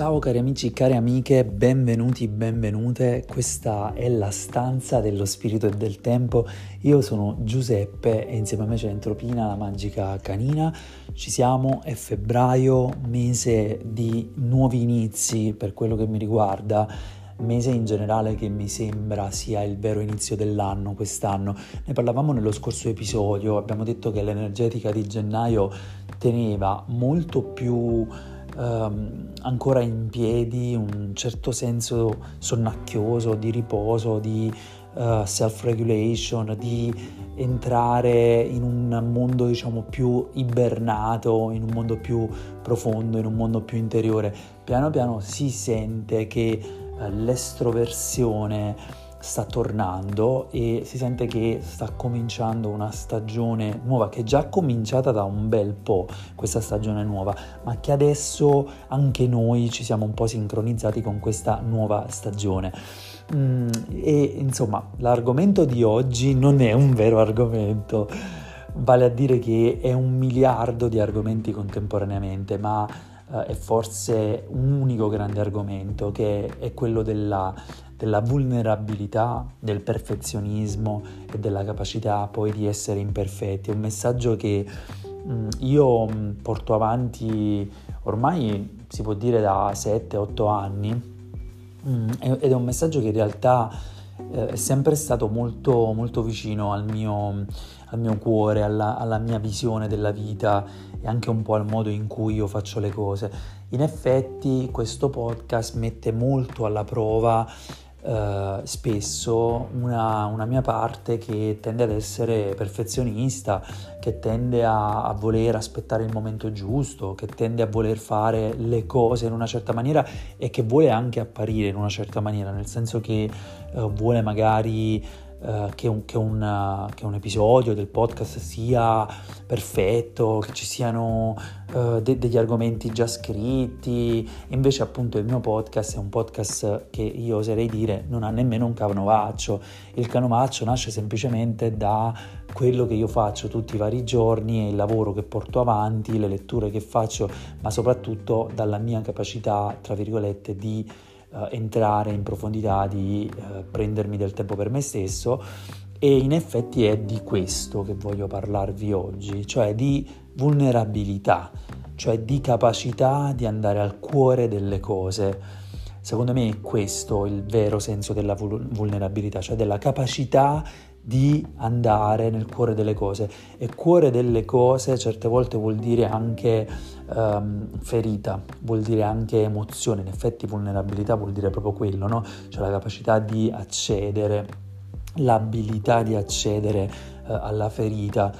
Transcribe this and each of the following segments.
Ciao cari amici, care amiche, benvenuti, benvenute. Questa è la stanza dello spirito e del tempo. Io sono Giuseppe e insieme a me c'è Entropina, la magica canina. Ci siamo, è febbraio, mese di nuovi inizi per quello che mi riguarda mese in generale che mi sembra sia il vero inizio dell'anno quest'anno. Ne parlavamo nello scorso episodio, abbiamo detto che l'energetica di gennaio teneva molto più ehm, ancora in piedi un certo senso sonnacchioso, di riposo, di uh, self-regulation, di entrare in un mondo diciamo più ibernato, in un mondo più profondo, in un mondo più interiore. Piano piano si sente che uh, l'estroversione sta tornando e si sente che sta cominciando una stagione nuova che è già cominciata da un bel po' questa stagione nuova ma che adesso anche noi ci siamo un po' sincronizzati con questa nuova stagione. Mm, e insomma l'argomento di oggi non è un vero argomento. Vale a dire che è un miliardo di argomenti contemporaneamente ma eh, è forse un unico grande argomento che è quello della della vulnerabilità, del perfezionismo e della capacità poi di essere imperfetti. È un messaggio che mh, mm, io mm, porto avanti ormai si può dire da 7-8 anni mh, mm, ed è un messaggio che in realtà eh, è sempre stato molto, molto vicino al mio, al mio cuore, alla, alla mia visione della vita e anche un po' al modo in cui io faccio le cose. In effetti questo podcast mette molto alla prova Uh, spesso una, una, mia parte che tende ad essere perfezionista, che tende a, a, voler aspettare il momento giusto, che tende a voler fare le cose in una certa maniera e che vuole anche apparire in una certa maniera, nel senso che uh, vuole magari Uh, che, un, che, un, che, un, episodio del podcast sia perfetto, che ci siano uh, de- degli argomenti già scritti, invece appunto il mio podcast è un podcast che io oserei dire non ha nemmeno un canovaccio, il canovaccio nasce semplicemente da quello che io faccio tutti i vari giorni, il lavoro che porto avanti, le letture che faccio, ma soprattutto dalla mia capacità, tra virgolette, di uh, entrare in profondità, di uh, prendermi del tempo per me stesso e in effetti è di questo che voglio parlarvi oggi, cioè di vulnerabilità, cioè di capacità di andare al cuore delle cose. Secondo me è questo il vero senso della vulnerabilità, cioè della capacità di andare nel cuore delle cose. E cuore delle cose certe volte vuol dire anche um, ferita, vuol dire anche emozione, in effetti vulnerabilità vuol dire proprio quello, no? cioè la capacità di accedere, l'abilità di accedere uh, alla ferita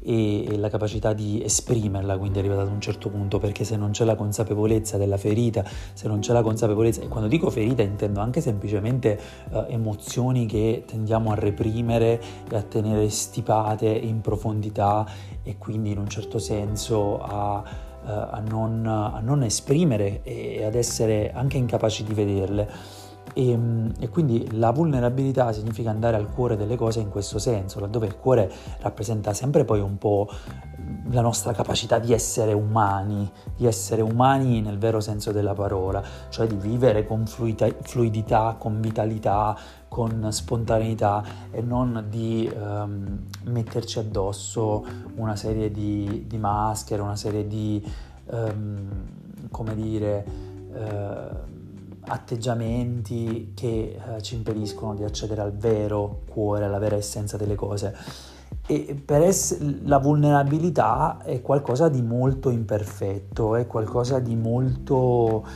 e, la capacità di esprimerla, quindi arrivata ad un certo punto, perché se non c'è la consapevolezza della ferita, se non c'è la consapevolezza, e quando dico ferita intendo anche semplicemente uh, emozioni che tendiamo a reprimere e a tenere stipate in profondità e quindi in un certo senso a eh, a non, a, non, esprimere e ad essere anche incapaci di vederle. E, ehm, e, quindi la vulnerabilità significa andare al cuore delle cose in questo senso, laddove il cuore rappresenta sempre poi un po' la nostra capacità di essere umani, di essere umani nel vero senso della parola, cioè di vivere con fluidità, con vitalità, con spontaneità e non di um, metterci addosso una serie di, di maschere, una serie di, um, come dire, uh, atteggiamenti che uh, ci impediscono di accedere al vero cuore, alla vera essenza delle cose. E per essere, la vulnerabilità è qualcosa di molto imperfetto, è qualcosa di molto,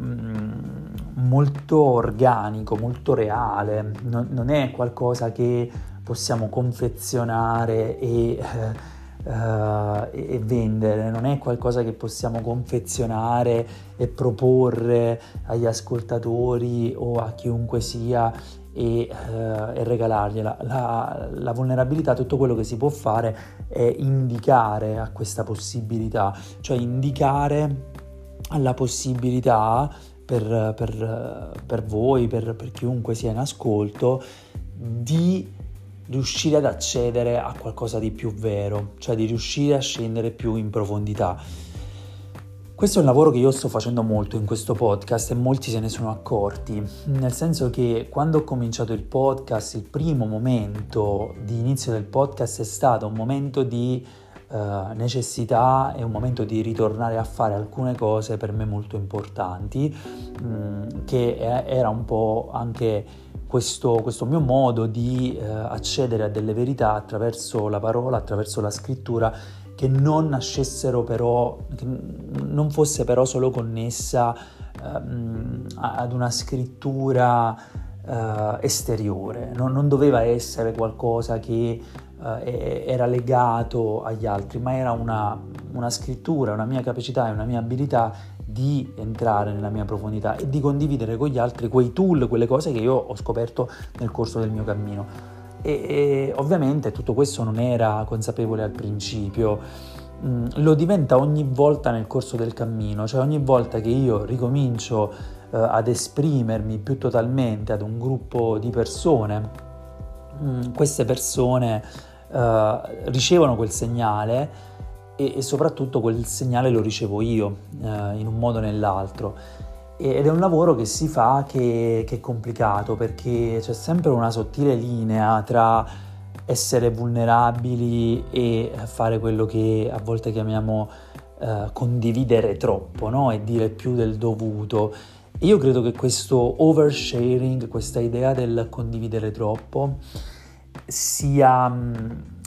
mm, molto organico, molto reale, non, non, è qualcosa che possiamo confezionare e, uh, e vendere, non è qualcosa che possiamo confezionare e proporre agli ascoltatori o a chiunque sia e, eh, e regalargliela. La, la, vulnerabilità, tutto quello che si può fare è indicare a questa possibilità, cioè indicare alla possibilità per, per, per voi, per, per chiunque sia in ascolto, di riuscire ad accedere a qualcosa di più vero, cioè di riuscire a scendere più in profondità. Questo è un lavoro che io sto facendo molto in questo podcast e molti se ne sono accorti, nel senso che quando ho cominciato il podcast, il primo momento di inizio del podcast è stato un momento di uh, necessità e un momento di ritornare a fare alcune cose per me molto importanti, mh, mm, che era un po' anche questo, questo mio modo di uh, accedere a delle verità attraverso la parola, attraverso la scrittura che non nascessero però, che non fosse però solo connessa um, ad una scrittura uh, esteriore, non, non, doveva essere qualcosa che uh, era legato agli altri, ma era una, una scrittura, una mia capacità e una mia abilità di entrare nella mia profondità e di condividere con gli altri quei tool, quelle cose che io ho scoperto nel corso del mio cammino. E, e ovviamente tutto questo non era consapevole al principio, mm, lo diventa ogni volta nel corso del cammino, cioè ogni volta che io ricomincio eh, ad esprimermi più totalmente ad un gruppo di persone, mm, queste persone eh, ricevono quel segnale e, e, soprattutto quel segnale lo ricevo io eh, in un modo o nell'altro ed è un lavoro che si fa che, che, è complicato perché c'è sempre una sottile linea tra essere vulnerabili e fare quello che a volte chiamiamo eh, condividere troppo no? e dire più del dovuto. Io credo che questo oversharing, questa idea del condividere troppo, sia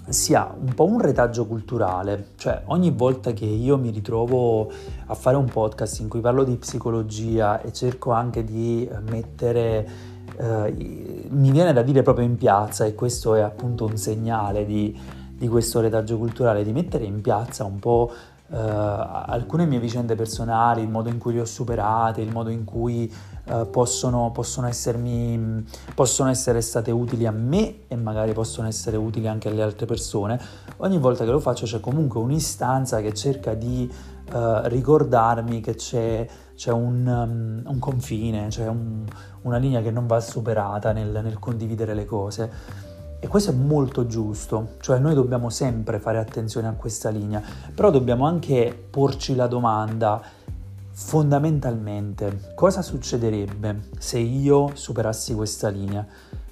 sia un po' un retaggio culturale, cioè ogni volta che io mi ritrovo a fare un podcast in cui parlo di psicologia e cerco anche di mettere, eh, mi viene da dire proprio in piazza, e questo è appunto un segnale di, di questo retaggio culturale, di mettere in piazza un po' Uh, alcune mie vicende personali, il modo in cui le ho superate, il modo in cui uh, possono, possono, essermi, possono essere state utili a me e magari possono essere utili anche alle altre persone. Ogni volta che lo faccio c'è comunque un'istanza che cerca di uh, ricordarmi che c'è, c'è un, um, un, confine, c'è un, una linea che non va superata nel, nel condividere le cose. E questo è molto giusto, cioè noi dobbiamo sempre fare attenzione a questa linea, però dobbiamo anche porci la domanda fondamentalmente cosa succederebbe se io superassi questa linea?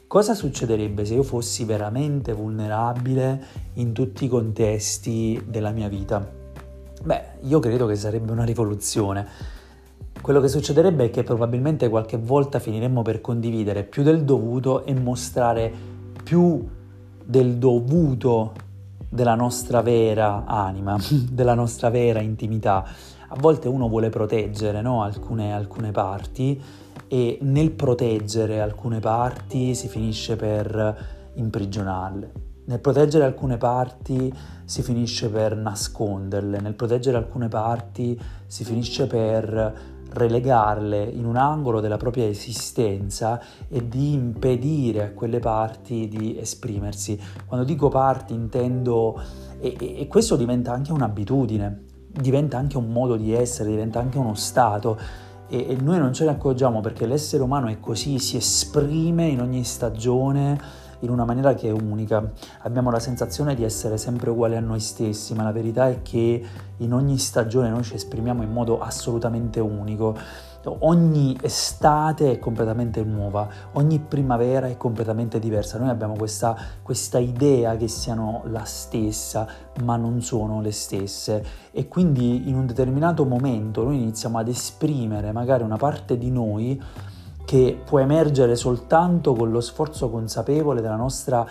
Cosa succederebbe se io fossi veramente vulnerabile in tutti i contesti della mia vita? Beh, io credo che sarebbe una rivoluzione. Quello che succederebbe è che probabilmente qualche volta finiremmo per condividere più del dovuto e mostrare più del dovuto della nostra vera anima, della nostra vera intimità. A volte uno vuole proteggere no? alcune, alcune parti e nel proteggere alcune parti si finisce per imprigionarle. Nel proteggere alcune parti si finisce per nasconderle, nel proteggere alcune parti si finisce per relegarle in un angolo della propria esistenza e di impedire a quelle parti di esprimersi. Quando dico parti intendo, e, e questo diventa anche un'abitudine, diventa anche un modo di essere, diventa anche uno stato e, e noi non ce ne accorgiamo perché l'essere umano è così, si esprime in ogni stagione in una maniera che è unica. Abbiamo la sensazione di essere sempre uguali a noi stessi, ma la verità è che in ogni stagione noi ci esprimiamo in modo assolutamente unico. Ogni estate è completamente nuova, ogni primavera è completamente diversa. Noi abbiamo questa, questa idea che siano la stessa, ma non sono le stesse. E quindi in un determinato momento noi iniziamo ad esprimere magari una parte di noi che può emergere soltanto con lo sforzo consapevole della nostra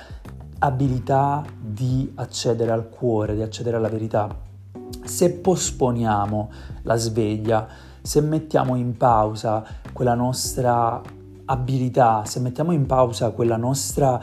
abilità di accedere al cuore, di accedere alla verità. Se posponiamo la sveglia, se mettiamo in pausa quella nostra abilità, se mettiamo in pausa quella nostra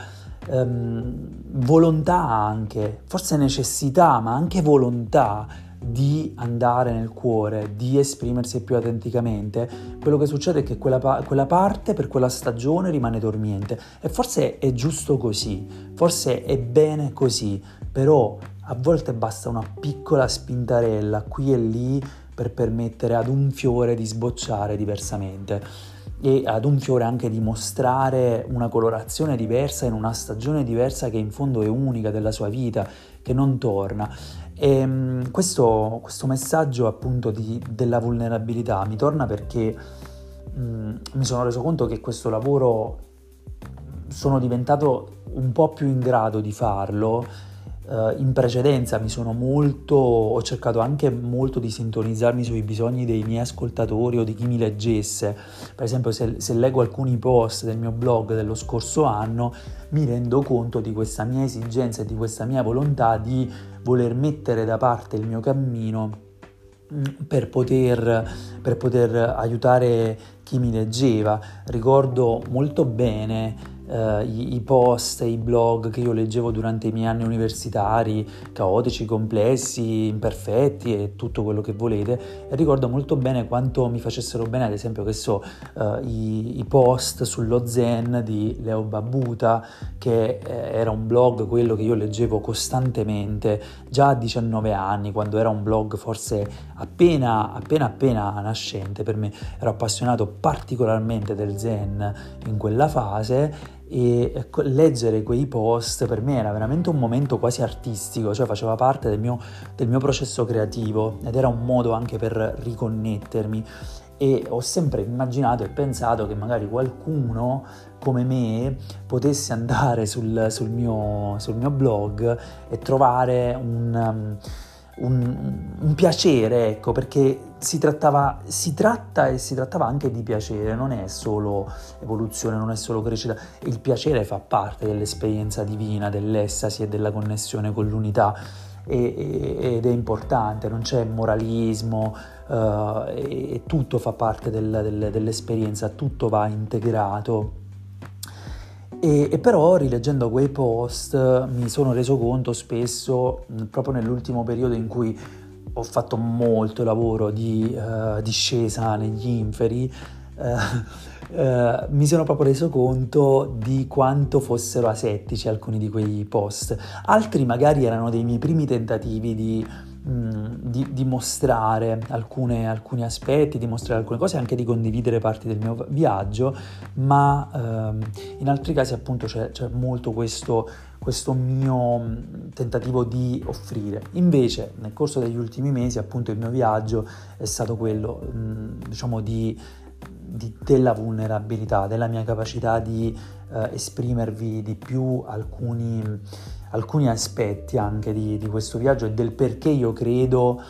ehm, volontà anche, forse necessità, ma anche volontà di andare nel cuore, di esprimersi più autenticamente, quello che succede è che quella, quella, parte per quella stagione rimane dormiente. E forse è giusto così, forse è bene così, però a volte basta una piccola spintarella qui e lì per permettere ad un fiore di sbocciare diversamente e ad un fiore anche di mostrare una colorazione diversa in una stagione diversa che in fondo è unica della sua vita, che non torna. E ehm, questo, questo messaggio appunto di, della vulnerabilità mi torna perché mh, mm, mi sono reso conto che questo lavoro sono diventato un po' più in grado di farlo Uh, in precedenza mi sono molto, ho cercato anche molto di sintonizzarmi sui bisogni dei miei ascoltatori o di chi mi leggesse. Per esempio, se, se, leggo alcuni post del mio blog dello scorso anno, mi rendo conto di questa mia esigenza e di questa mia volontà di voler mettere da parte il mio cammino mm, per poter, per poter aiutare chi mi leggeva. Ricordo molto bene eh, i, i, post, i blog che io leggevo durante i miei anni universitari, caotici, complessi, imperfetti e tutto quello che volete, e ricordo molto bene quanto mi facessero bene, ad esempio, che so, eh, i, i, post sullo Zen di Leo Babuta, che eh, era un blog quello che io leggevo costantemente già a 19 anni, quando era un blog forse appena appena appena nascente. Per me, ero appassionato particolarmente del Zen in quella fase e ecco, leggere quei post per me era veramente un momento quasi artistico, cioè faceva parte del mio, del mio processo creativo ed era un modo anche per riconnettermi. E ho sempre immaginato e pensato che magari qualcuno come me potesse andare sul, sul, mio, sul mio, blog e trovare un... Um, un, un, piacere, ecco, perché si trattava, si tratta e si trattava anche di piacere, non è solo evoluzione, non è solo crescita, il piacere fa parte dell'esperienza divina, dell'estasi e della connessione con l'unità ed è importante, non c'è moralismo uh, e, e, tutto fa parte del, del, dell'esperienza, tutto va integrato. E, e, però rileggendo quei post mi sono reso conto spesso, proprio nell'ultimo periodo in cui ho fatto molto lavoro di uh, discesa negli inferi, uh, uh, mi sono proprio reso conto di quanto fossero asettici alcuni di quei post. Altri magari erano dei miei primi tentativi di di, di, mostrare alcune, alcuni aspetti, di mostrare alcune cose, anche di condividere parti del mio viaggio, ma ehm, in altri casi appunto c'è, c'è molto questo, questo mio tentativo di offrire. Invece nel corso degli ultimi mesi appunto il mio viaggio è stato quello mh, diciamo di, di, della vulnerabilità, della mia capacità di eh, esprimervi di più alcuni alcuni aspetti anche di, di questo viaggio e del perché io credo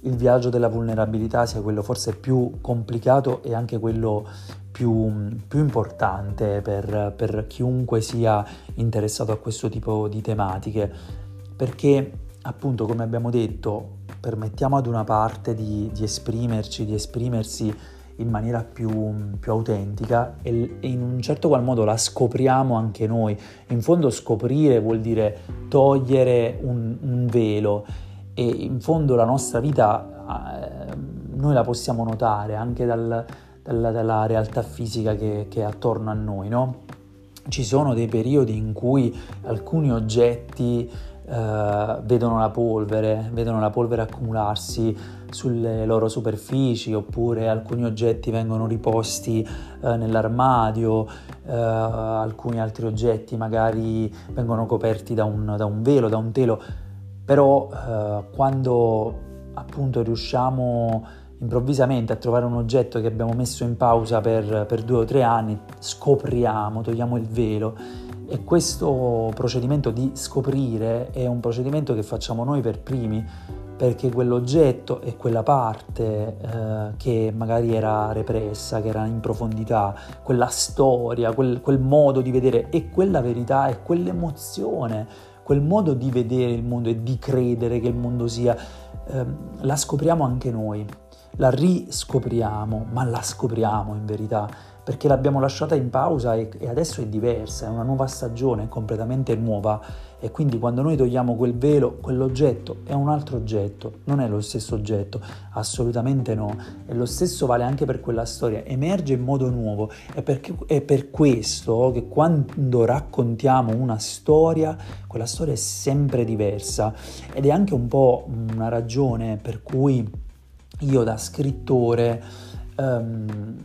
il viaggio della vulnerabilità sia quello forse più complicato e anche quello più, più importante per, per, chiunque sia interessato a questo tipo di tematiche, perché appunto come abbiamo detto permettiamo ad una parte di, di esprimerci, di esprimersi in maniera più, più autentica e, in un certo qual modo la scopriamo anche noi. In fondo scoprire vuol dire togliere un, un velo e in fondo la nostra vita eh, noi la possiamo notare anche dal, dalla, dalla, realtà fisica che, che è attorno a noi, no? Ci sono dei periodi in cui alcuni oggetti Uh, vedono la polvere, vedono la polvere accumularsi sulle loro superfici oppure alcuni oggetti vengono riposti uh, nell'armadio, uh, alcuni altri oggetti magari vengono coperti da un, da un velo, da un telo, però quando appunto riusciamo improvvisamente a trovare un oggetto che abbiamo messo in pausa per, per due o tre anni, scopriamo, togliamo il velo e questo procedimento di scoprire è un procedimento che facciamo noi per primi, perché quell'oggetto e quella parte eh, che magari era repressa, che era in profondità, quella storia, quel, quel modo di vedere e quella verità e quell'emozione, quel modo di vedere il mondo e di credere che il mondo sia, eh, la scopriamo anche noi, la riscopriamo, ma la scopriamo in verità perché l'abbiamo lasciata in pausa e, e, adesso è diversa, è una nuova stagione, completamente nuova. E quindi quando noi togliamo quel velo, quell'oggetto è un altro oggetto, non è lo stesso oggetto, assolutamente no, e lo stesso vale anche per quella storia, emerge in modo nuovo. E perché, è per questo che quando raccontiamo una storia, quella storia è sempre diversa. Ed è anche un po' una ragione per cui io da scrittore um,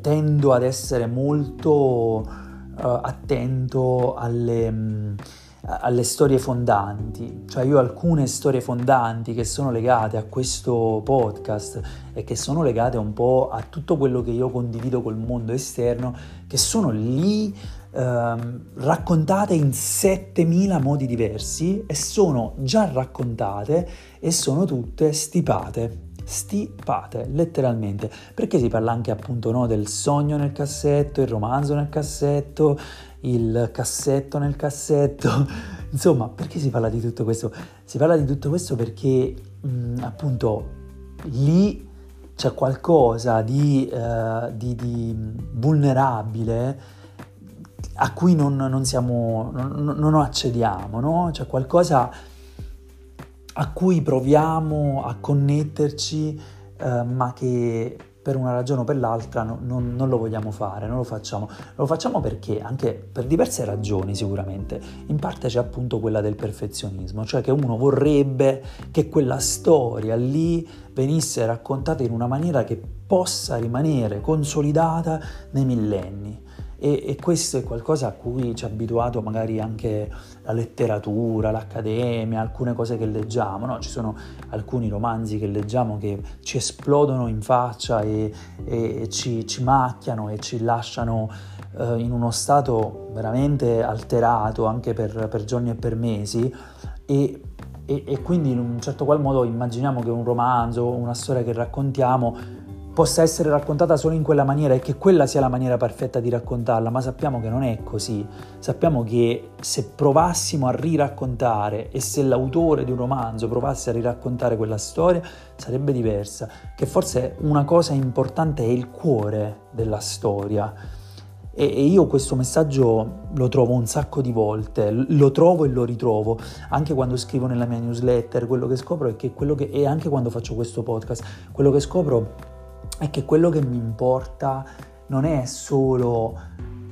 tendo ad essere molto uh, attento alle, um, alle storie fondanti, cioè io ho alcune storie fondanti che sono legate a questo podcast e che sono legate un po' a tutto quello che io condivido col mondo esterno, che sono lì ehm, raccontate in 7000 modi diversi e sono già raccontate e sono tutte stipate stipate, letteralmente, perché si parla anche appunto no, del sogno nel cassetto, il romanzo nel cassetto, il cassetto nel cassetto, insomma, perché si parla di tutto questo? Si parla di tutto questo perché mh, appunto lì c'è qualcosa di, uh, di, di vulnerabile a cui non, non, siamo, non, non accediamo, no? C'è qualcosa a cui proviamo a connetterci, eh, ma che per una ragione o per l'altra no, non, non, lo vogliamo fare, non lo facciamo. Lo facciamo perché, anche per diverse ragioni sicuramente, in parte c'è appunto quella del perfezionismo, cioè che uno vorrebbe che quella storia lì venisse raccontata in una maniera che possa rimanere consolidata nei millenni e, e, questo è qualcosa a cui ci ha abituato magari anche la letteratura, l'accademia, alcune cose che leggiamo, no? ci sono alcuni romanzi che leggiamo che ci esplodono in faccia e, e ci, ci, macchiano e ci lasciano eh, in uno stato veramente alterato anche per, per giorni e per mesi e, e quindi in un certo qual modo immaginiamo che un romanzo, una storia che raccontiamo possa essere raccontata solo in quella maniera e che quella sia la maniera perfetta di raccontarla, ma sappiamo che non è così. Sappiamo che se provassimo a riraccontare e se l'autore di un romanzo provasse a riraccontare quella storia sarebbe diversa, che forse una cosa importante è il cuore della storia. E, io questo messaggio lo trovo un sacco di volte, lo trovo e lo ritrovo, anche quando scrivo nella mia newsletter, quello che scopro è che che, e anche quando faccio questo podcast, quello che scopro è che quello che mi importa non è solo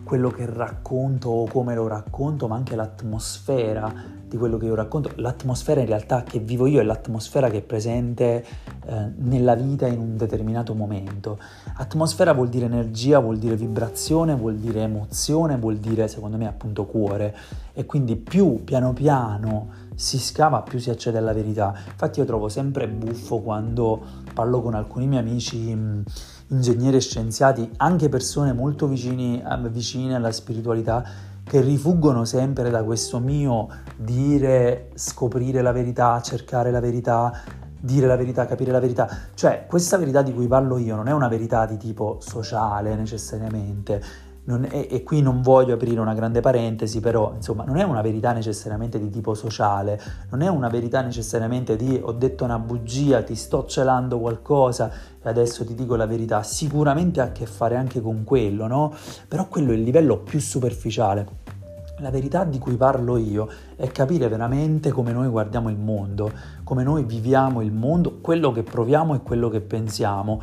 quello che racconto o come lo racconto, ma anche l'atmosfera di quello che io racconto. L'atmosfera in realtà che vivo io è l'atmosfera che è presente eh, nella vita in un determinato momento. Atmosfera vuol dire energia, vuol dire vibrazione, vuol dire emozione, vuol dire secondo me appunto cuore. E quindi più piano piano si scava più si accede alla verità. Infatti io trovo sempre buffo quando parlo con alcuni miei amici ingegneri e scienziati, anche persone molto vicini, vicine alla spiritualità, che rifuggono sempre da questo mio dire, scoprire la verità, cercare la verità, dire la verità, capire la verità. Cioè, questa verità di cui parlo io non è una verità di tipo sociale necessariamente, è, e qui non voglio aprire una grande parentesi, però insomma non è una verità necessariamente di tipo sociale, non è una verità necessariamente di ho detto una bugia, ti sto celando qualcosa e adesso ti dico la verità, sicuramente ha a che fare anche con quello, no? Però quello è il livello più superficiale. La verità di cui parlo io è capire veramente come noi guardiamo il mondo, come noi viviamo il mondo, quello che proviamo e quello che pensiamo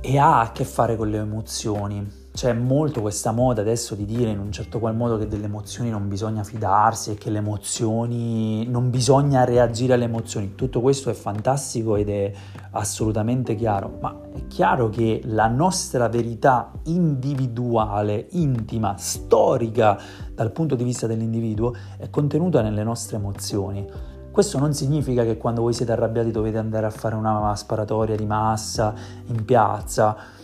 e ha a che fare con le emozioni c'è molto questa moda adesso di dire in un certo qual modo che delle emozioni non bisogna fidarsi e che le emozioni non bisogna reagire alle emozioni. Tutto questo è fantastico ed è assolutamente chiaro, ma è chiaro che la nostra verità individuale, intima, storica dal punto di vista dell'individuo è contenuta nelle nostre emozioni. Questo non significa che quando voi siete arrabbiati dovete andare a fare una sparatoria di massa in piazza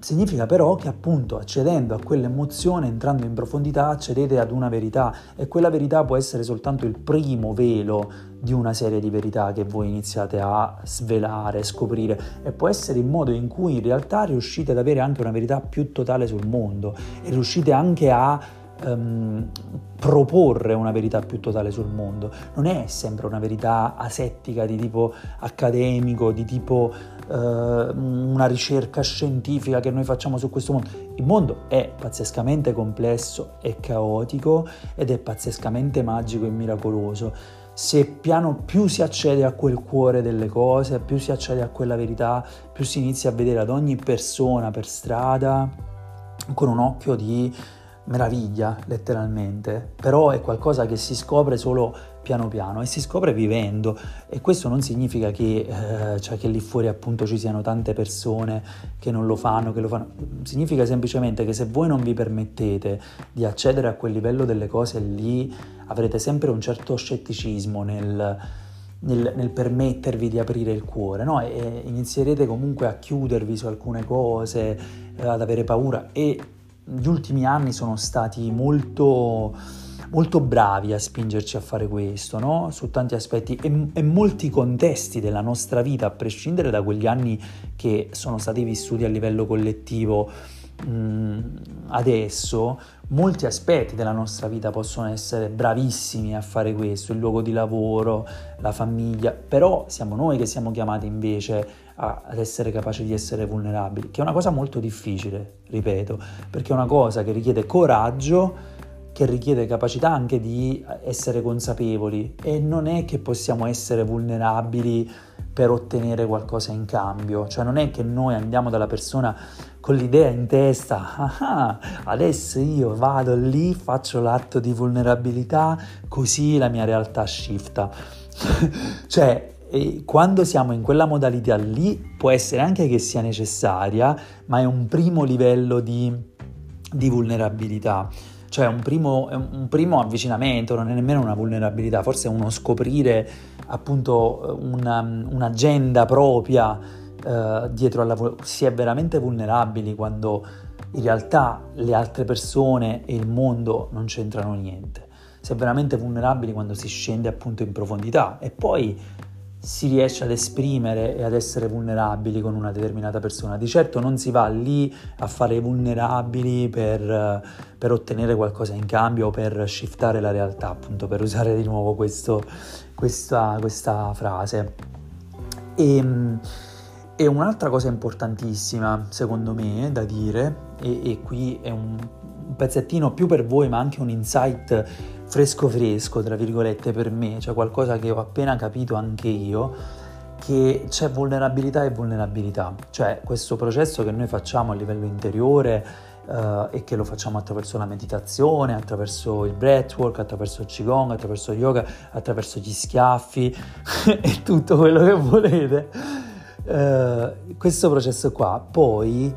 Significa però che appunto accedendo a quell'emozione, entrando in profondità, accedete ad una verità e quella verità può essere soltanto il primo velo di una serie di verità che voi iniziate a svelare, scoprire e può essere il modo in cui in realtà riuscite ad avere anche una verità più totale sul mondo e riuscite anche a um, proporre una verità più totale sul mondo. Non è sempre una verità asettica di tipo accademico, di tipo uh, una ricerca scientifica che noi facciamo su questo mondo. Il mondo è pazzescamente complesso e caotico ed è pazzescamente magico e miracoloso se piano più si accede a quel cuore delle cose, più si accede a quella verità, più si inizia a vedere ad ogni persona per strada con un occhio di meraviglia letteralmente, però è qualcosa che si scopre solo piano piano e si scopre vivendo e questo non significa che, eh, cioè che lì fuori appunto ci siano tante persone che non lo fanno, che lo fanno, significa semplicemente che se voi non vi permettete di accedere a quel livello delle cose lì avrete sempre un certo scetticismo nel, nel, nel permettervi di aprire il cuore no? e inizierete comunque a chiudervi su alcune cose, eh, ad avere paura e gli ultimi anni sono stati molto molto bravi a spingerci a fare questo, no? su tanti aspetti e, e, molti contesti della nostra vita, a prescindere da quegli anni che sono stati vissuti a livello collettivo mh, adesso, molti aspetti della nostra vita possono essere bravissimi a fare questo, il luogo di lavoro, la famiglia, però siamo noi che siamo chiamati invece ad essere capaci di essere vulnerabili, che è una cosa molto difficile, ripeto, perché è una cosa che richiede coraggio che richiede capacità anche di essere consapevoli e non è che possiamo essere vulnerabili per ottenere qualcosa in cambio, cioè non è che noi andiamo dalla persona con l'idea in testa, ah, adesso io vado lì, faccio l'atto di vulnerabilità, così la mia realtà shifta. cioè, quando siamo in quella modalità lì, può essere anche che sia necessaria, ma è un primo livello di, di vulnerabilità cioè un primo, un primo, avvicinamento, non è nemmeno una vulnerabilità, forse è uno scoprire appunto una, un'agenda propria eh, dietro alla si è veramente vulnerabili quando in realtà le altre persone e il mondo non c'entrano niente. Si è veramente vulnerabili quando si scende appunto in profondità e poi si riesce ad esprimere e ad essere vulnerabili con una determinata persona. Di certo non si va lì a fare vulnerabili per, per ottenere qualcosa in cambio o per shiftare la realtà, appunto per usare di nuovo questo, questa, questa, frase. E, ehm, e, un'altra cosa importantissima, secondo me, da dire, e, e qui è un, un pezzettino più per voi ma anche un insight fresco fresco, tra virgolette, per me, cioè qualcosa che ho appena capito anche io, che c'è vulnerabilità e vulnerabilità, cioè questo processo che noi facciamo a livello interiore uh, e che lo facciamo attraverso la meditazione, attraverso il breathwork, attraverso il qigong, attraverso yoga, attraverso gli schiaffi e tutto quello che volete. Uh, questo processo qua poi,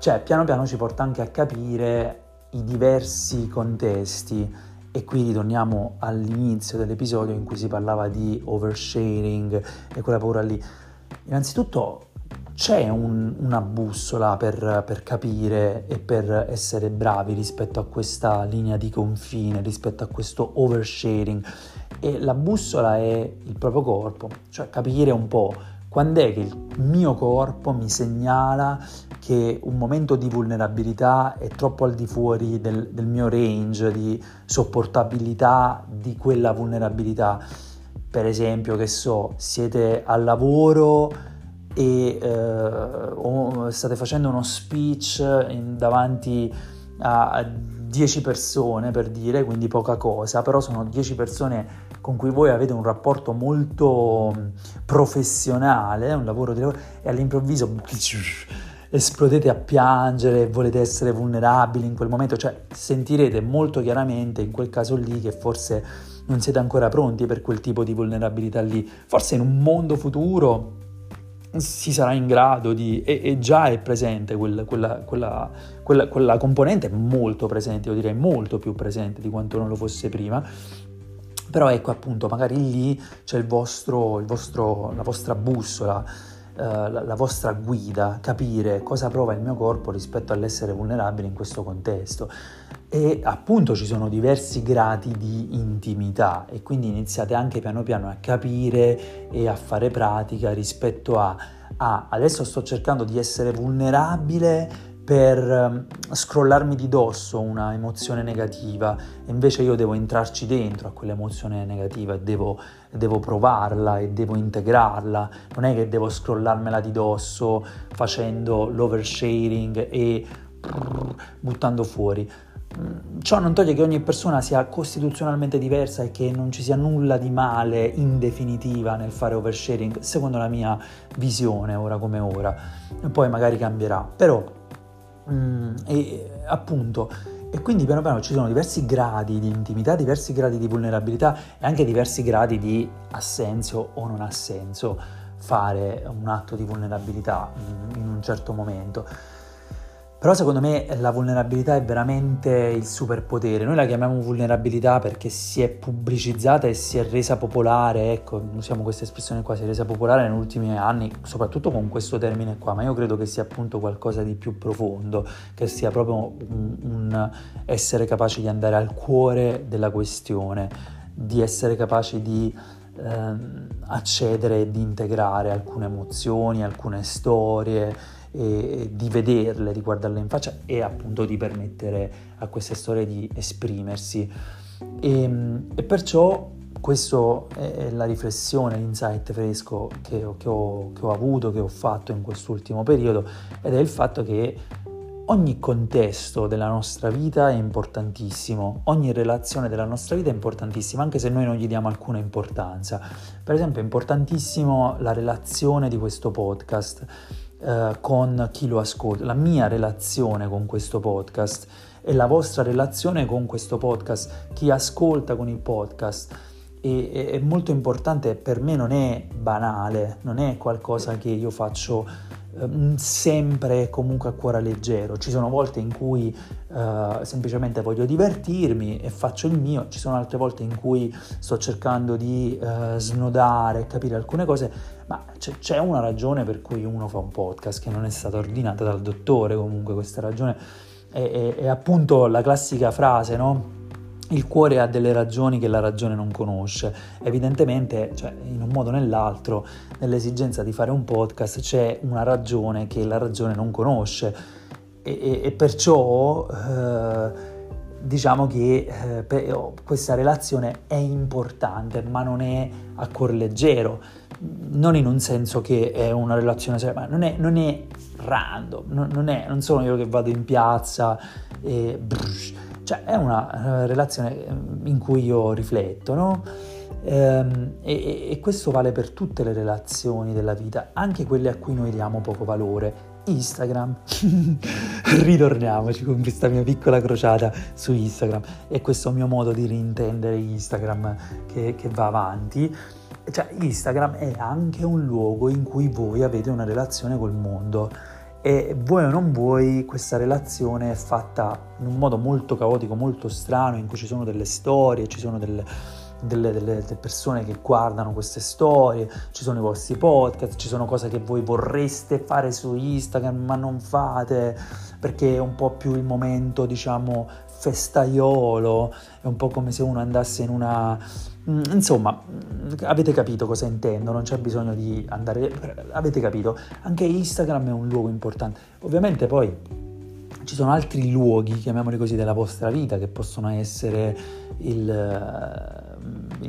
cioè piano piano ci porta anche a capire i diversi contesti e qui ritorniamo all'inizio dell'episodio in cui si parlava di oversharing e quella paura lì. Innanzitutto c'è un, una bussola per, per, capire e per essere bravi rispetto a questa linea di confine, rispetto a questo oversharing. E la bussola è il proprio corpo, cioè capire un po' quando è che il mio corpo mi segnala che un momento di vulnerabilità è troppo al di fuori del, del mio range di sopportabilità di quella vulnerabilità. Per esempio, che so, siete al lavoro e eh, state facendo uno speech in, davanti a 10 persone per dire, quindi poca cosa, però sono 10 persone con cui voi avete un rapporto molto professionale, un lavoro di lavoro, e all'improvviso esplodete a piangere, volete essere vulnerabili in quel momento, cioè sentirete molto chiaramente in quel caso lì che forse non siete ancora pronti per quel tipo di vulnerabilità lì. Forse in un mondo futuro si sarà in grado di, e, e già è presente quel, quella, quella, quella, quella componente, molto presente, io direi molto più presente di quanto non lo fosse prima, però ecco appunto, magari lì c'è il vostro, il vostro, la vostra bussola, eh, la, la, vostra guida, capire cosa prova il mio corpo rispetto all'essere vulnerabile in questo contesto. E appunto ci sono diversi gradi di intimità e quindi iniziate anche piano piano a capire e a fare pratica rispetto a, a adesso sto cercando di essere vulnerabile per ehm, scrollarmi di dosso una emozione negativa e invece io devo entrarci dentro a quell'emozione negativa e devo, devo provarla e devo integrarla, non è che devo scrollarmela di dosso facendo l'oversharing e buttando fuori. Mm, ciò non toglie che ogni persona sia costituzionalmente diversa e che non ci sia nulla di male in definitiva nel fare oversharing, secondo la mia visione, ora come ora. Poi magari cambierà, però Mm, e appunto E quindi piano piano ci sono diversi gradi di intimità, diversi gradi di vulnerabilità e anche diversi gradi di ha senso o non ha senso fare un atto di vulnerabilità in un certo momento. Però secondo me la vulnerabilità è veramente il superpotere. Noi la chiamiamo vulnerabilità perché si è pubblicizzata e si è resa popolare, ecco, usiamo questa espressione qua, si è resa popolare negli ultimi anni, soprattutto con questo termine qua, ma io credo che sia appunto qualcosa di più profondo, che sia proprio un, un essere capaci di andare al cuore della questione, di essere capaci di ehm, accedere e di integrare alcune emozioni, alcune storie e di vederle, di guardarle in faccia e appunto di permettere a queste storie di esprimersi. E, e perciò questa è la riflessione, l'insight fresco che ho, che, ho, che ho avuto, che ho fatto in quest'ultimo periodo ed è il fatto che ogni contesto della nostra vita è importantissimo, ogni relazione della nostra vita è importantissima, anche se noi non gli diamo alcuna importanza. Per esempio è importantissimo la relazione di questo podcast eh, con chi lo ascolta, la mia relazione con questo podcast e la vostra relazione con questo podcast, chi ascolta con il podcast. E, è molto importante, per me non è banale, non è qualcosa che io faccio Ehm, sempre comunque a cuore leggero. Ci sono volte in cui uh, semplicemente voglio divertirmi e faccio il mio, ci sono altre volte in cui sto cercando di uh, snodare, capire alcune cose, ma c'è, c'è, una ragione per cui uno fa un podcast che non è stata ordinata dal dottore, comunque questa ragione è, è, è appunto la classica frase, no? il cuore ha delle ragioni che la ragione non conosce. Evidentemente, cioè, in un modo o nell'altro, nell'esigenza di fare un podcast c'è una ragione che la ragione non conosce e, e, e perciò eh, diciamo che eh, oh, questa relazione è importante, ma non è a cuor leggero, non in un senso che è una relazione seria, ma non è, non è random, non, non, è, non sono io che vado in piazza e... Brsh, cioè è una uh, relazione ehm, in cui io rifletto, no? Ehm, e, e, questo vale per tutte le relazioni della vita, anche quelle a cui noi diamo poco valore. Instagram, ritorniamoci con questa mia piccola crociata su Instagram e questo mio modo di riintendere Instagram che, che va avanti. Cioè, Instagram è anche un luogo in cui voi avete una relazione col mondo e vuoi o non vuoi questa relazione è fatta in un modo molto caotico, molto strano, in cui ci sono delle storie, ci sono delle, delle, delle, delle, persone che guardano queste storie, ci sono i vostri podcast, ci sono cose che voi vorreste fare su Instagram ma non fate perché è un po' più il momento diciamo festaiolo, è un po' come se uno andasse in una Mm, insomma, mm, avete capito cosa intendo, non c'è bisogno di andare... Avete capito, anche Instagram è un luogo importante. Ovviamente poi ci sono altri luoghi, chiamiamoli così, della vostra vita che possono essere il,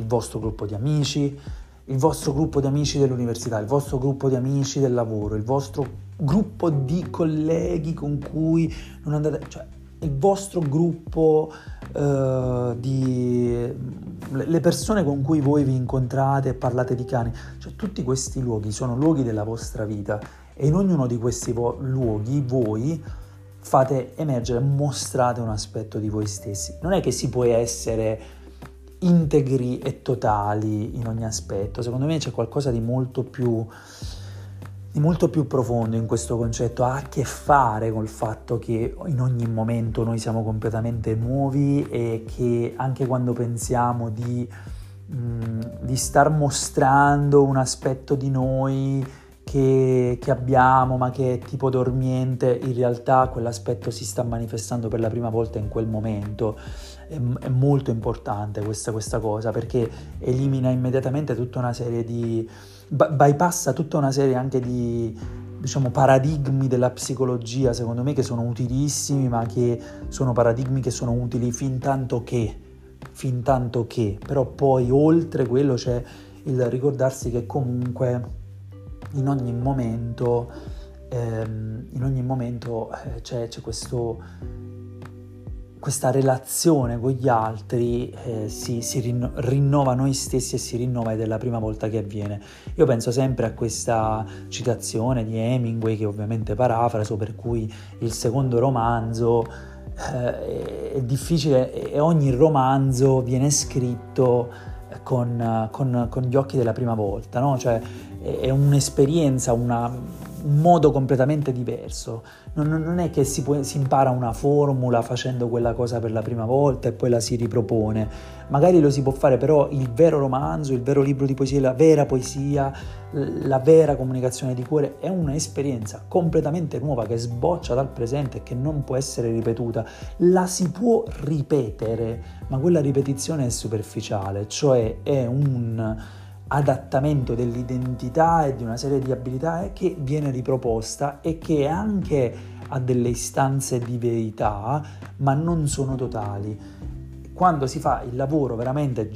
il vostro gruppo di amici, il vostro gruppo di amici dell'università, il vostro gruppo di amici del lavoro, il vostro gruppo di colleghi con cui non andate... Cioè, il vostro gruppo uh, di le persone con cui voi vi incontrate e parlate di cani, cioè tutti questi luoghi sono luoghi della vostra vita e in ognuno di questi vo- luoghi voi fate emergere, mostrate un aspetto di voi stessi. Non è che si può essere integri e totali in ogni aspetto, secondo me c'è qualcosa di molto più molto più profondo in questo concetto, ha a che fare col fatto che in ogni momento noi siamo completamente nuovi e che anche quando pensiamo di, mm, di star mostrando un aspetto di noi che, che, abbiamo ma che è tipo dormiente, in realtà quell'aspetto si sta manifestando per la prima volta in quel momento. È, è molto importante questa, questa cosa perché elimina immediatamente tutta una serie di bypassa tutta una serie anche di diciamo, paradigmi della psicologia, secondo me, che sono utilissimi, ma che sono paradigmi che sono utili fin tanto che, fin tanto che, però poi oltre quello c'è il ricordarsi che comunque in ogni momento, ehm, in ogni momento eh, c'è, c'è questo questa relazione con gli altri eh, si, si rinno- rinnova noi stessi e si rinnova ed è la prima volta che avviene. Io penso sempre a questa citazione di Hemingway che ovviamente parafraso, per cui il secondo romanzo eh, è difficile e ogni romanzo viene scritto con, con, con, gli occhi della prima volta, no? Cioè è un'esperienza, una, un modo completamente diverso. Non, non è che si, può, si, impara una formula facendo quella cosa per la prima volta e poi la si ripropone. Magari lo si può fare, però il vero romanzo, il vero libro di poesia, la vera poesia, la vera comunicazione di cuore è un'esperienza completamente nuova che sboccia dal presente e che non può essere ripetuta. La si può ripetere, ma quella ripetizione è superficiale, cioè è un adattamento dell'identità e di una serie di abilità che viene riproposta e che anche ha delle istanze di verità, ma non sono totali. Quando si fa il lavoro veramente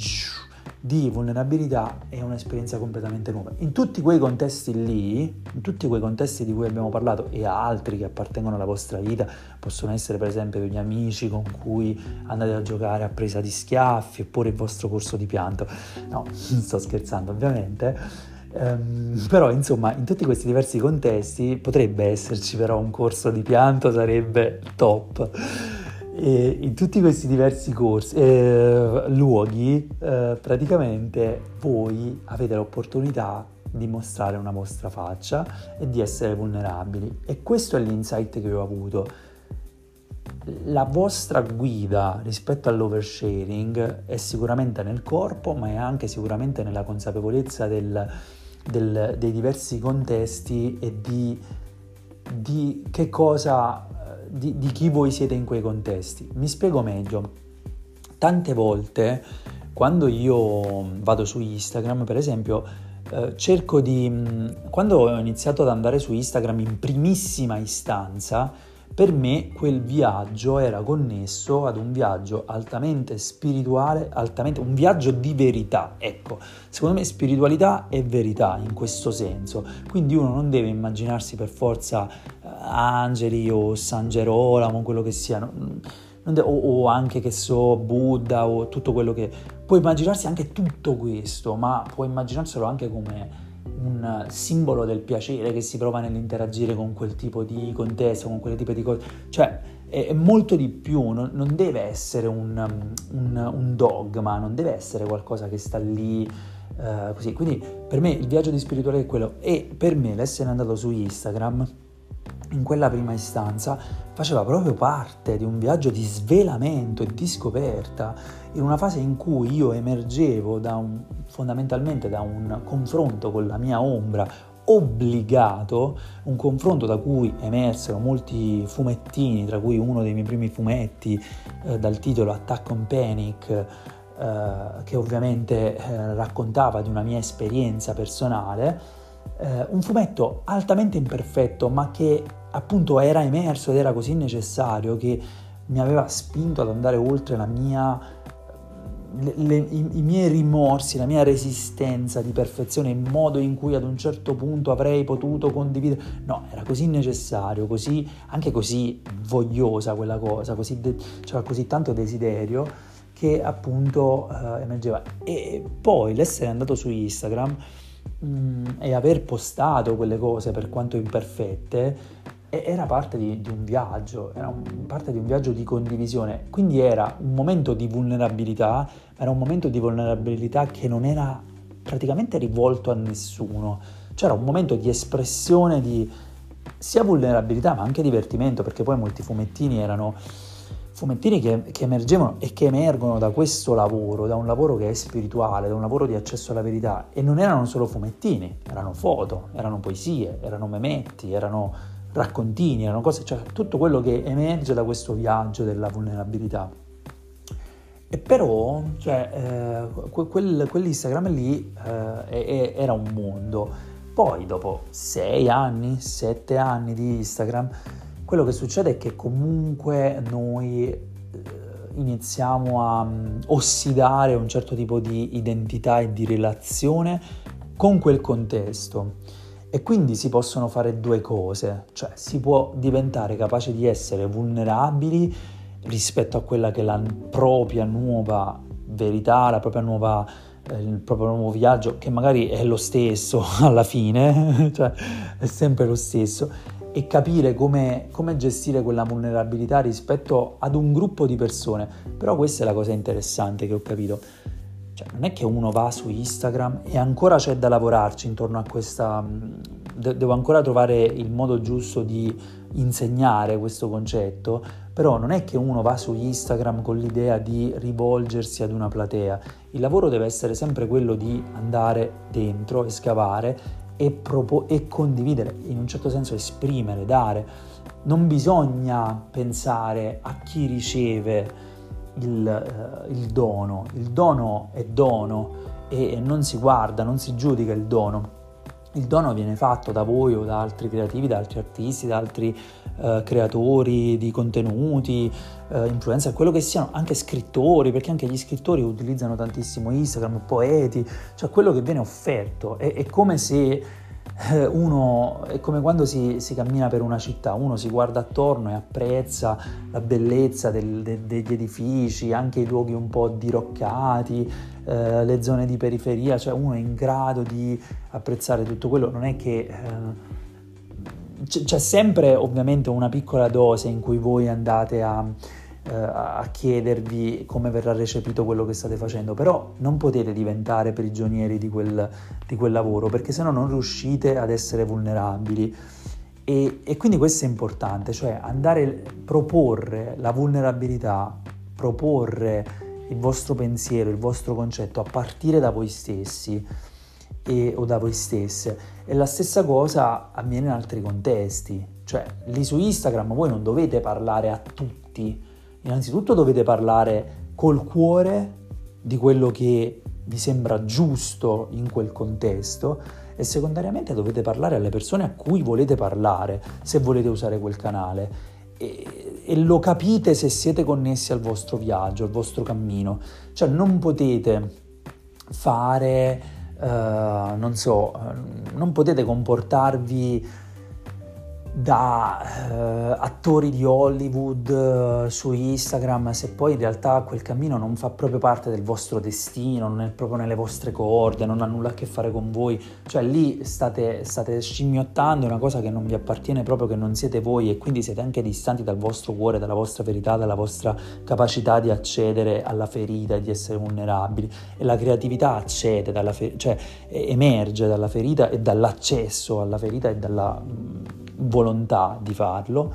di vulnerabilità è un'esperienza completamente nuova. In tutti quei contesti lì, in tutti quei contesti di cui abbiamo parlato e altri che appartengono alla vostra vita, possono essere per esempio gli amici con cui andate a giocare a presa di schiaffi oppure il vostro corso di pianto. No, sto scherzando ovviamente. Um, però insomma in tutti questi diversi contesti potrebbe esserci però un corso di pianto sarebbe top e in tutti questi diversi corsi, eh, luoghi, eh, praticamente voi avete l'opportunità di mostrare una vostra faccia e di essere vulnerabili. E questo è l'insight che ho avuto. La vostra guida rispetto all'oversharing è sicuramente nel corpo, ma è anche sicuramente nella consapevolezza del, del, dei diversi contesti e di, di che cosa di, di chi voi siete in quei contesti. Mi spiego meglio. Tante volte quando io vado su Instagram, per esempio, eh, cerco di... Mm, quando ho iniziato ad andare su Instagram in primissima istanza, per me quel viaggio era connesso ad un viaggio altamente spirituale, altamente, un viaggio di verità. Ecco, secondo me spiritualità è verità in questo senso. Quindi uno non deve immaginarsi per forza uh, angeli o San Gerolamo, quello che siano. O, o anche che so Buddha o tutto quello che può immaginarsi anche tutto questo, ma può immaginarselo anche come un simbolo del piacere che si prova nell'interagire con quel tipo di contesto, con quel tipo di cose. Cioè, è, molto di più, non, non deve essere un, un, un, dogma, non deve essere qualcosa che sta lì uh, così. Quindi per me il viaggio di spirituale è quello. E per me l'essere andato su Instagram in quella prima istanza faceva proprio parte di un viaggio di svelamento e di scoperta, in una fase in cui io emergevo da un, fondamentalmente da un confronto con la mia ombra obbligato, un confronto da cui emersero molti fumettini, tra cui uno dei miei primi fumetti eh, dal titolo Attack on Panic, eh, che ovviamente eh, raccontava di una mia esperienza personale, eh, un fumetto altamente imperfetto, ma che appunto era emerso ed era così necessario che mi aveva spinto ad andare oltre la mia, le, le, i, i, miei rimorsi, la mia resistenza di perfezione, il modo in cui ad un certo punto avrei potuto condividere. No, era così necessario, così, anche così vogliosa quella cosa, così de, c'era così tanto desiderio che appunto uh, emergeva. E poi l'essere andato su Instagram mm, e aver postato quelle cose per quanto imperfette era parte di, di un viaggio, era un, parte di un viaggio di condivisione, quindi era un momento di vulnerabilità, era un momento di vulnerabilità che non era praticamente rivolto a nessuno, c'era un momento di espressione di sia vulnerabilità ma anche divertimento, perché poi molti fumettini erano fumettini che, che, emergevano e che emergono da questo lavoro, da un lavoro che è spirituale, da un lavoro di accesso alla verità. E non erano solo fumettini, erano foto, erano poesie, erano memetti, erano raccontini, erano cose, cioè tutto quello che emerge da questo viaggio della vulnerabilità. E però, cioè, eh, quel, quell'Instagram lì eh, era un mondo. Poi, dopo sei anni, sette anni di Instagram, quello che succede è che comunque noi eh, iniziamo a um, ossidare un certo tipo di identità e di relazione con quel contesto e quindi si possono fare due cose, cioè si può diventare capaci di essere vulnerabili rispetto a quella che è la propria nuova verità, la propria nuova eh, il proprio nuovo viaggio, che magari è lo stesso alla fine, cioè è sempre lo stesso, e capire come, come, gestire quella vulnerabilità rispetto ad un gruppo di persone. Però questa è la cosa interessante che ho capito. Cioè, non è che uno va su Instagram e ancora c'è da lavorarci intorno a questa... De- devo ancora trovare il modo giusto di insegnare questo concetto, però non è che uno va su Instagram con l'idea di rivolgersi ad una platea. Il lavoro deve essere sempre quello di andare dentro e scavare e, propo- e condividere, in un certo senso esprimere, dare. Non bisogna pensare a chi riceve il, uh, il dono. Il dono è dono e non si guarda, non si giudica il dono. Il dono viene fatto da voi o da altri creativi, da altri artisti, da altri uh, creatori di contenuti, uh, influencer, quello che siano, anche scrittori, perché anche gli scrittori utilizzano tantissimo Instagram, poeti, cioè quello che viene offerto. È, è come se eh, uno è come quando si, si, cammina per una città, uno si guarda attorno e apprezza la bellezza del, de, degli edifici, anche i luoghi un po' diroccati, eh, le zone di periferia, cioè uno è in grado di apprezzare tutto quello, non è che... Eh, c'è sempre ovviamente una piccola dose in cui voi andate a eh, a chiedervi come verrà recepito quello che state facendo, però non potete diventare prigionieri di quel, di quel lavoro perché sennò non riuscite ad essere vulnerabili. E, e quindi questo è importante, cioè andare a proporre la vulnerabilità, proporre il vostro pensiero, il vostro concetto a partire da voi stessi e, o da voi stesse. E la stessa cosa avviene in altri contesti, cioè lì su Instagram voi non dovete parlare a tutti, innanzitutto dovete parlare col cuore di quello che vi sembra giusto in quel contesto e secondariamente dovete parlare alle persone a cui volete parlare se volete usare quel canale e, e lo capite se siete connessi al vostro viaggio, al vostro cammino. Cioè non potete fare, uh, non so, non potete comportarvi da eh, attori di Hollywood eh, su Instagram se poi in realtà quel cammino non fa proprio parte del vostro destino, non è proprio nelle vostre corde, non ha nulla a che fare con voi, cioè lì state, state scimmiottando una cosa che non vi appartiene proprio, che non siete voi e quindi siete anche distanti dal vostro cuore, dalla vostra verità, dalla vostra capacità di accedere alla ferita e di essere vulnerabili. E la creatività accede, dalla fer- cioè emerge dalla ferita e dall'accesso alla ferita e dalla volontà di farlo.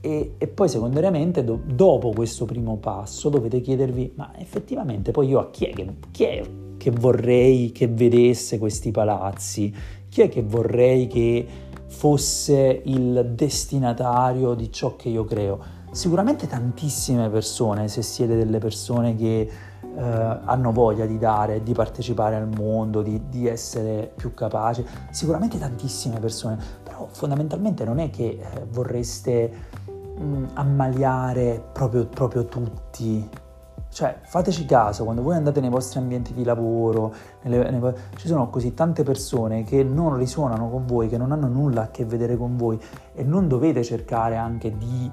E, e poi secondariamente do, dopo questo primo passo dovete chiedervi ma effettivamente poi io a chi è che, chi è che vorrei che vedesse questi palazzi? Chi è che vorrei che fosse il destinatario di ciò che io creo? Sicuramente tantissime persone, se siete delle persone che eh, hanno voglia di dare, di partecipare al mondo, di, di essere più capaci, sicuramente tantissime persone, però fondamentalmente non è che eh, vorreste mh, mm, ammaliare proprio, proprio tutti. Cioè, fateci caso, quando voi andate nei vostri ambienti di lavoro, nelle, nelle, ci sono così tante persone che non risuonano con voi, che non hanno nulla a che vedere con voi e non dovete cercare anche di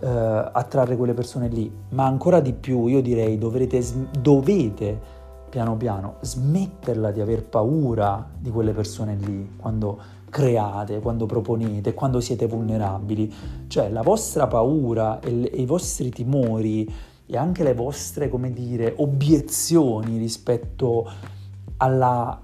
eh, attrarre quelle persone lì, ma ancora di più io direi dovrete, dovete piano piano smetterla di aver paura di quelle persone lì quando create, quando proponete, quando siete vulnerabili. Cioè la vostra paura e, le, e i vostri timori e anche le vostre, come dire, obiezioni rispetto alla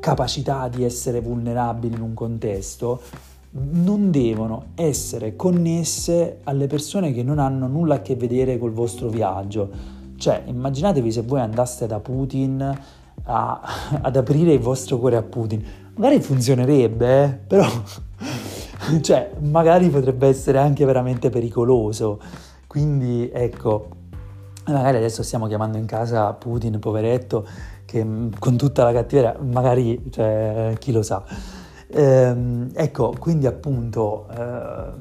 capacità di essere vulnerabili in un contesto non devono essere connesse alle persone che non hanno nulla a che vedere col vostro viaggio. Cioè, immaginatevi se voi andaste da Putin a, ad aprire il vostro cuore a Putin magari funzionerebbe, eh? però cioè, magari potrebbe essere anche veramente pericoloso. Quindi ecco, magari adesso stiamo chiamando in casa Putin, poveretto, che mm, con tutta la cattiveria, magari, cioè, chi lo sa. Ehm, ecco, quindi appunto, eh,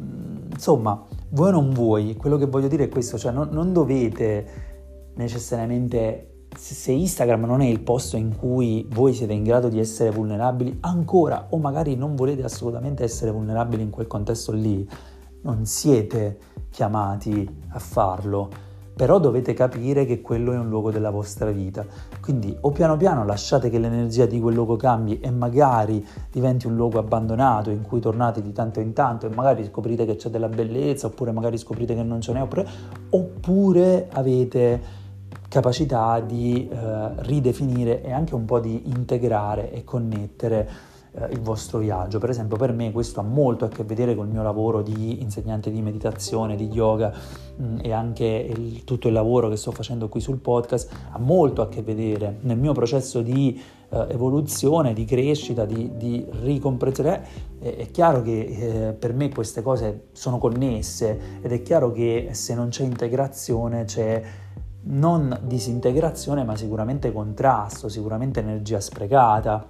insomma, vuoi o non vuoi, quello che voglio dire è questo, cioè non, non dovete necessariamente se Instagram non è il posto in cui voi siete in grado di essere vulnerabili ancora o magari non volete assolutamente essere vulnerabili in quel contesto lì, non siete chiamati a farlo, però dovete capire che quello è un luogo della vostra vita. Quindi o piano piano lasciate che l'energia di quel luogo cambi e magari diventi un luogo abbandonato in cui tornate di tanto in tanto e magari scoprite che c'è della bellezza oppure magari scoprite che non ce n'è oppure, oppure avete capacità di eh, ridefinire e anche un po' di integrare e connettere eh, il vostro viaggio. Per esempio per me questo ha molto a che vedere col mio lavoro di insegnante di meditazione, di yoga mh, mm, e anche il, tutto il lavoro che sto facendo qui sul podcast ha molto a che vedere nel mio processo di eh, evoluzione, di crescita, di, di ricomprensione. È, è, chiaro che eh, per me queste cose sono connesse ed è chiaro che se non c'è integrazione c'è non disintegrazione ma sicuramente contrasto, sicuramente energia sprecata.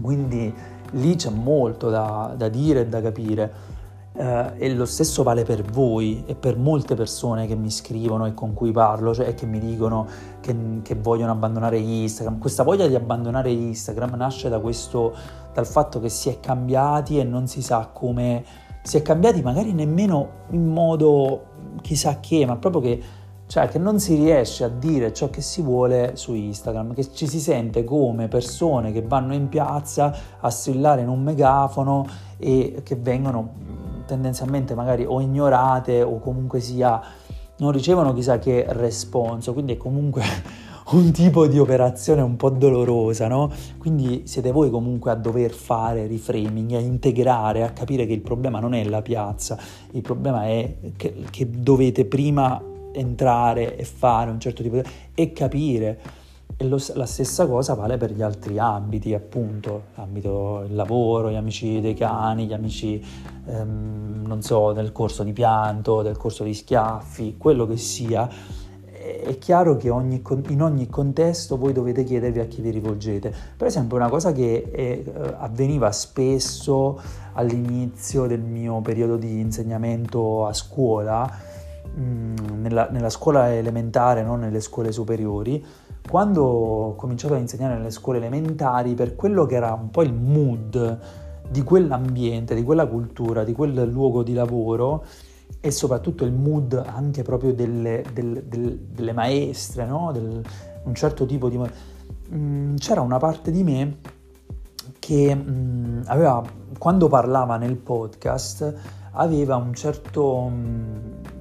Quindi lì c'è molto da, da dire e da capire. Uh, e lo stesso vale per voi e per molte persone che mi scrivono e con cui parlo, cioè che mi dicono che, che, vogliono abbandonare Instagram. Questa voglia di abbandonare Instagram nasce da questo, dal fatto che si è cambiati e non si sa come si è cambiati, magari nemmeno in modo chissà che, ma proprio che cioè che non si riesce a dire ciò che si vuole su Instagram, che ci si sente come persone che vanno in piazza a strillare in un megafono e che vengono tendenzialmente magari o ignorate o comunque sia non ricevono chissà che responso, quindi è comunque un tipo di operazione un po' dolorosa, no? Quindi siete voi comunque a dover fare reframing, a integrare, a capire che il problema non è la piazza, il problema è che, che dovete prima entrare e fare un certo tipo di... e capire. E lo, la stessa cosa vale per gli altri ambiti, appunto, l'ambito del lavoro, gli amici dei cani, gli amici, ehm, non so, del corso di pianto, del corso di schiaffi, quello che sia. È chiaro che ogni, in ogni contesto voi dovete chiedervi a chi vi rivolgete. Per esempio, una cosa che è, eh, avveniva spesso all'inizio del mio periodo di insegnamento a scuola, Mm, nella, nella, scuola elementare, non nelle scuole superiori, quando ho cominciato a insegnare nelle scuole elementari, per quello che era un po' il mood di quell'ambiente, di quella cultura, di quel luogo di lavoro e soprattutto il mood anche proprio delle, delle, delle, delle maestre, no? Del, un certo tipo di... Mm, c'era una parte di me che mh, mm, aveva, quando parlava nel podcast, aveva un certo,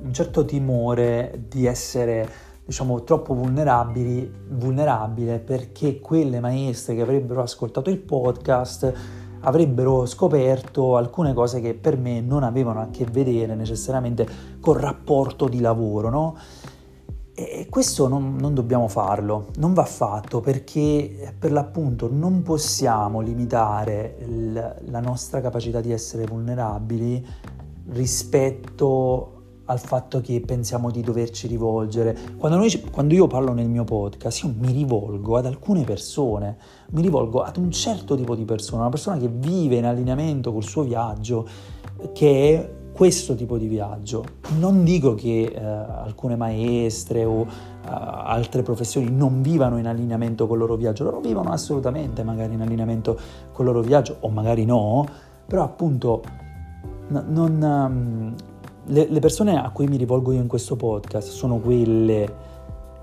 un certo timore di essere diciamo troppo vulnerabili, vulnerabile perché quelle maestre che avrebbero ascoltato il podcast avrebbero scoperto alcune cose che per me non avevano a che vedere necessariamente col rapporto di lavoro, no? E questo non, non, dobbiamo farlo, non va fatto perché per l'appunto non possiamo limitare il, la nostra capacità di essere vulnerabili rispetto al fatto che pensiamo di doverci rivolgere. Quando, noi, quando, io parlo nel mio podcast, io mi rivolgo ad alcune persone, mi rivolgo ad un certo tipo di persona, una persona che vive in allineamento col suo viaggio, che è questo tipo di viaggio. Non dico che eh, alcune maestre o uh, altre professioni non vivano in allineamento col loro viaggio, loro vivono assolutamente magari in allineamento col loro viaggio o magari no, però appunto non, um, le, le, persone a cui mi rivolgo io in questo podcast sono quelle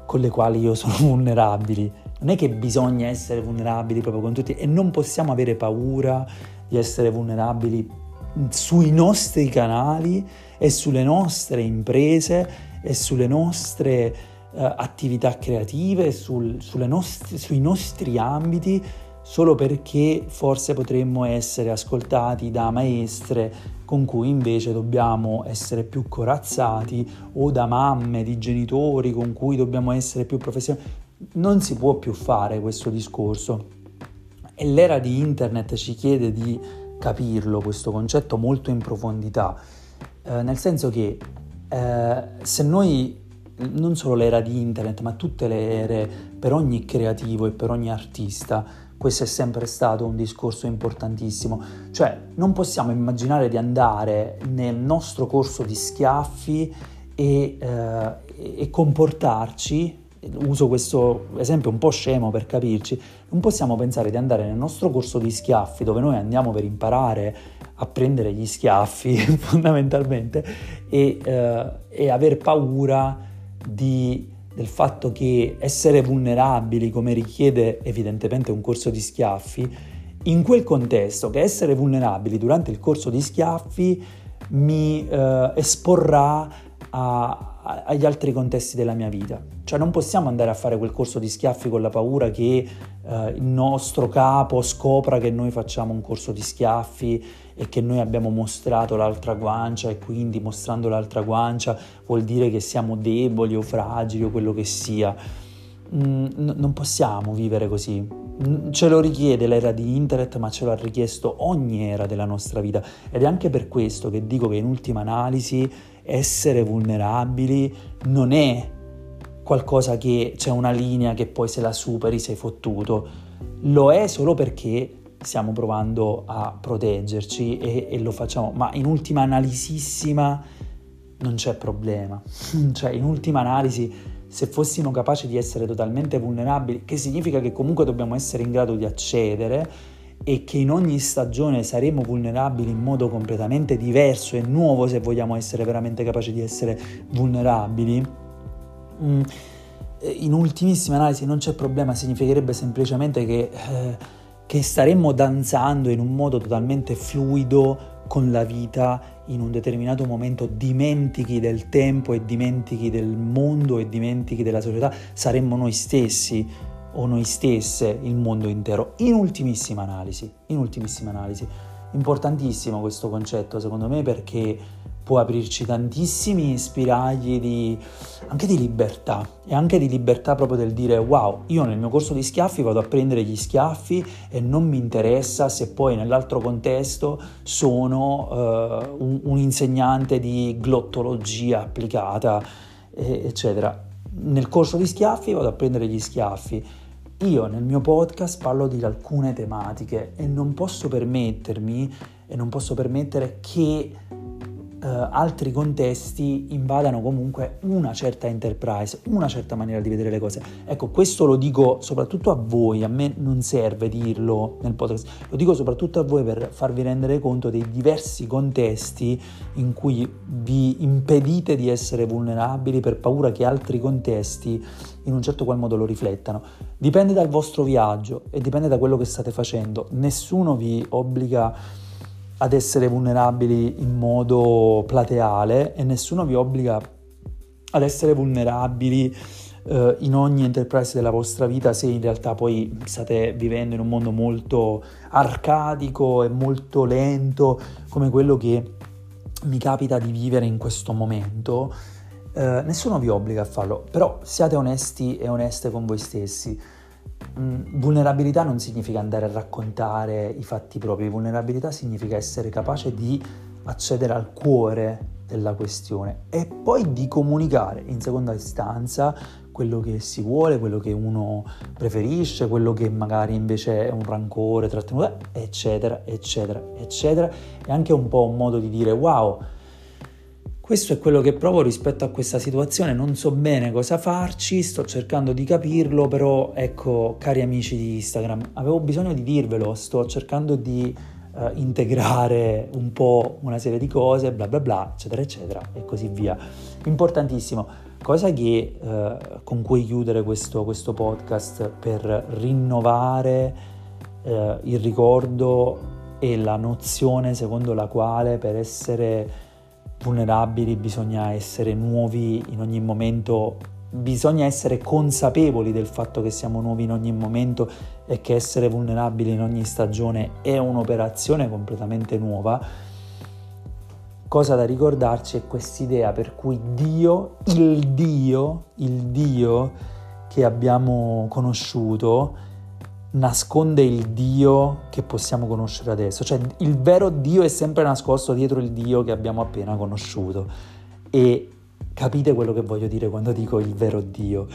con le quali io sono vulnerabili. Non è che bisogna essere vulnerabili proprio con tutti e non possiamo avere paura di essere vulnerabili sui nostri canali e sulle nostre imprese e sulle nostre uh, attività creative, sul, nostre, sui nostri ambiti solo perché forse potremmo essere ascoltati da maestre con cui invece dobbiamo essere più corazzati o da mamme, di genitori con cui dobbiamo essere più professionali. Non si può più fare questo discorso e l'era di internet ci chiede di capirlo questo concetto molto in profondità, eh, nel senso che eh, se noi non solo l'era di internet, ma tutte le ere per ogni creativo e per ogni artista, questo è sempre stato un discorso importantissimo, cioè non possiamo immaginare di andare nel nostro corso di schiaffi e, eh, e comportarci uso questo esempio un po' scemo per capirci, non possiamo pensare di andare nel nostro corso di schiaffi dove noi andiamo per imparare a prendere gli schiaffi fondamentalmente e, eh, e aver paura di, del fatto che essere vulnerabili, come richiede evidentemente un corso di schiaffi, in quel contesto che essere vulnerabili durante il corso di schiaffi mi eh, esporrà a, a, agli altri contesti della mia vita. Cioè non possiamo andare a fare quel corso di schiaffi con la paura che eh, il nostro capo scopra che noi facciamo un corso di schiaffi e che noi abbiamo mostrato l'altra guancia e quindi mostrando l'altra guancia vuol dire che siamo deboli o fragili o quello che sia. Mm, non possiamo vivere così. Mm, ce lo richiede l'era di internet, ma ce lo ha richiesto ogni era della nostra vita. Ed è anche per questo che dico che in ultima analisi essere vulnerabili non è qualcosa che c'è una linea che poi se la superi sei fottuto. Lo è solo perché stiamo provando a proteggerci e, e lo facciamo, ma in ultima analisissima non c'è problema. cioè, in ultima analisi, se fossimo capaci di essere totalmente vulnerabili, che significa che comunque dobbiamo essere in grado di accedere e che in ogni stagione saremo vulnerabili in modo completamente diverso e nuovo se vogliamo essere veramente capaci di essere vulnerabili. Mm, in ultimissima analisi non c'è problema, significherebbe semplicemente che... Eh, che staremmo danzando in un modo totalmente fluido con la vita in un determinato momento dimentichi del tempo e dimentichi del mondo e dimentichi della società, saremmo noi stessi o noi stesse il mondo intero. In ultimissima analisi, in ultimissima analisi. Importantissimo questo concetto secondo me perché può aprirci tantissimi spiragli di, anche di libertà e anche di libertà proprio del dire wow, io nel mio corso di schiaffi vado a prendere gli schiaffi e non mi interessa se poi nell'altro contesto sono uh, un, un, insegnante di glottologia applicata, eccetera. Nel corso di schiaffi vado a prendere gli schiaffi. Io nel mio podcast parlo di alcune tematiche e non posso permettermi e non posso permettere che eh, altri contesti invadano comunque una certa enterprise, una certa maniera di vedere le cose. Ecco, questo lo dico soprattutto a voi, a me non serve dirlo nel podcast, lo dico soprattutto a voi per farvi rendere conto dei diversi contesti in cui vi impedite di essere vulnerabili per paura che altri contesti in un certo qual modo lo riflettano. Dipende dal vostro viaggio e dipende da quello che state facendo. Nessuno vi obbliga ad essere vulnerabili in modo plateale e nessuno vi obbliga ad essere vulnerabili eh, in ogni enterprise della vostra vita se in realtà poi state vivendo in un mondo molto arcadico e molto lento come quello che mi capita di vivere in questo momento. Eh, nessuno vi obbliga a farlo, però siate onesti e oneste con voi stessi. Mm, vulnerabilità non significa andare a raccontare i fatti propri, vulnerabilità significa essere capace di accedere al cuore della questione e poi di comunicare in seconda istanza quello che si vuole, quello che uno preferisce, quello che magari invece è un rancore trattenuto, eccetera, eccetera, eccetera. È anche un po' un modo di dire wow, questo è quello che provo rispetto a questa situazione, non so bene cosa farci, sto cercando di capirlo, però ecco, cari amici di Instagram, avevo bisogno di dirvelo, sto cercando di uh, integrare un po' una serie di cose, bla bla bla, eccetera, eccetera, e così via. Importantissimo, cosa che, uh, con cui chiudere questo, questo, podcast per rinnovare uh, il ricordo e la nozione secondo la quale per essere vulnerabili, bisogna essere nuovi in ogni momento, bisogna essere consapevoli del fatto che siamo nuovi in ogni momento e che essere vulnerabili in ogni stagione è un'operazione completamente nuova. Cosa da ricordarci è quest'idea per cui Dio, il Dio, il Dio che abbiamo conosciuto, nasconde il Dio che possiamo conoscere adesso, cioè il vero Dio è sempre nascosto dietro il Dio che abbiamo appena conosciuto. E capite quello che voglio dire quando dico il vero Dio.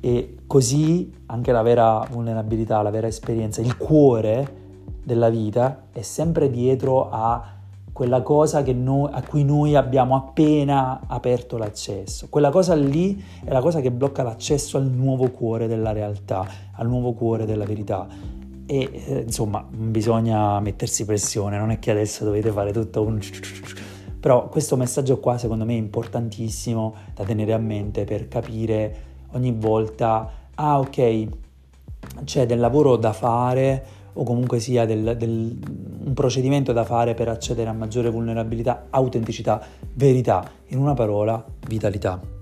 E così anche la vera vulnerabilità, la vera esperienza, il cuore della vita è sempre dietro a quella cosa noi, a cui noi abbiamo appena aperto l'accesso. Quella cosa lì è la cosa che blocca l'accesso al nuovo cuore della realtà, al nuovo cuore della verità. E eh, insomma, bisogna mettersi pressione, non è che adesso dovete fare tutto un... Però questo messaggio qua secondo me è importantissimo da tenere a mente per capire ogni volta, ah ok, c'è del lavoro da fare o comunque sia del, del, un procedimento da fare per accedere a maggiore vulnerabilità, autenticità, verità, in una parola, vitalità.